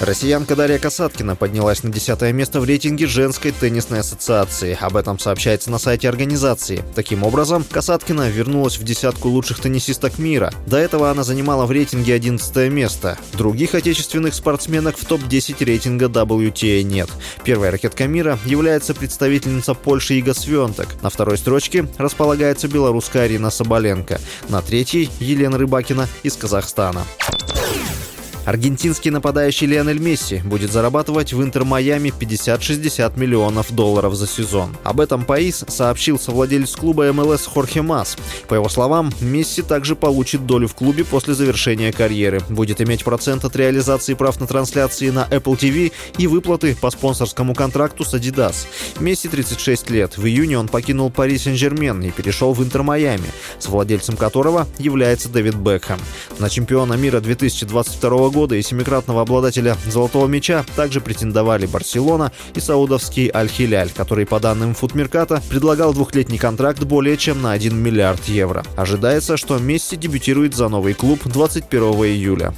Россиянка Дарья Касаткина поднялась на десятое место в рейтинге женской теннисной ассоциации. Об этом сообщается на сайте организации. Таким образом, Касаткина вернулась в десятку лучших теннисисток мира. До этого она занимала в рейтинге 11 место. Других отечественных спортсменок в топ-10 рейтинга WTA нет. Первая ракетка мира является представительница Польши Ига Свенток. На второй строчке располагается белорусская Арина Соболенко. На третьей – Елена Рыбакина из Казахстана. Аргентинский нападающий Лионель Месси будет зарабатывать в Интер Майами 50-60 миллионов долларов за сезон. Об этом Паис сообщил совладелец клуба МЛС Хорхе Мас. По его словам, Месси также получит долю в клубе после завершения карьеры, будет иметь процент от реализации прав на трансляции на Apple TV и выплаты по спонсорскому контракту с Adidas. Месси 36 лет. В июне он покинул Пари Сен-Жермен и перешел в Интер Майами, с владельцем которого является Дэвид Бекхэм. На чемпиона мира 2022 года и семикратного обладателя «Золотого мяча» также претендовали Барселона и саудовский Аль-Хиляль, который, по данным Футмерката, предлагал двухлетний контракт более чем на 1 миллиард евро. Ожидается, что Месси дебютирует за новый клуб 21 июля.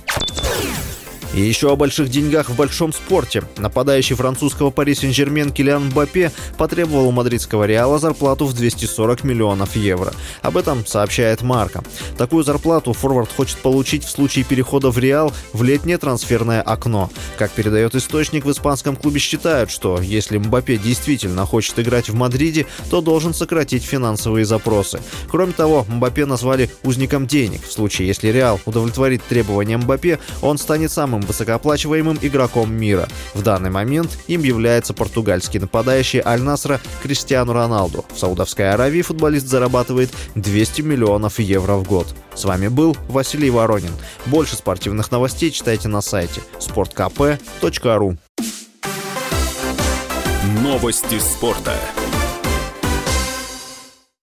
И еще о больших деньгах в большом спорте. Нападающий французского Пари Сен-Жермен Килиан Мбаппе потребовал у мадридского Реала зарплату в 240 миллионов евро. Об этом сообщает Марка. Такую зарплату форвард хочет получить в случае перехода в Реал в летнее трансферное окно. Как передает источник, в испанском клубе считают, что если Мбаппе действительно хочет играть в Мадриде, то должен сократить финансовые запросы. Кроме того, Мбаппе назвали узником денег. В случае, если Реал удовлетворит требованиям Мбаппе, он станет самым самым высокооплачиваемым игроком мира. В данный момент им является португальский нападающий Аль-Насра Криштиану Роналду. В Саудовской Аравии футболист зарабатывает 200 миллионов евро в год. С вами был Василий Воронин. Больше спортивных новостей читайте на сайте sportkp.ru Новости спорта.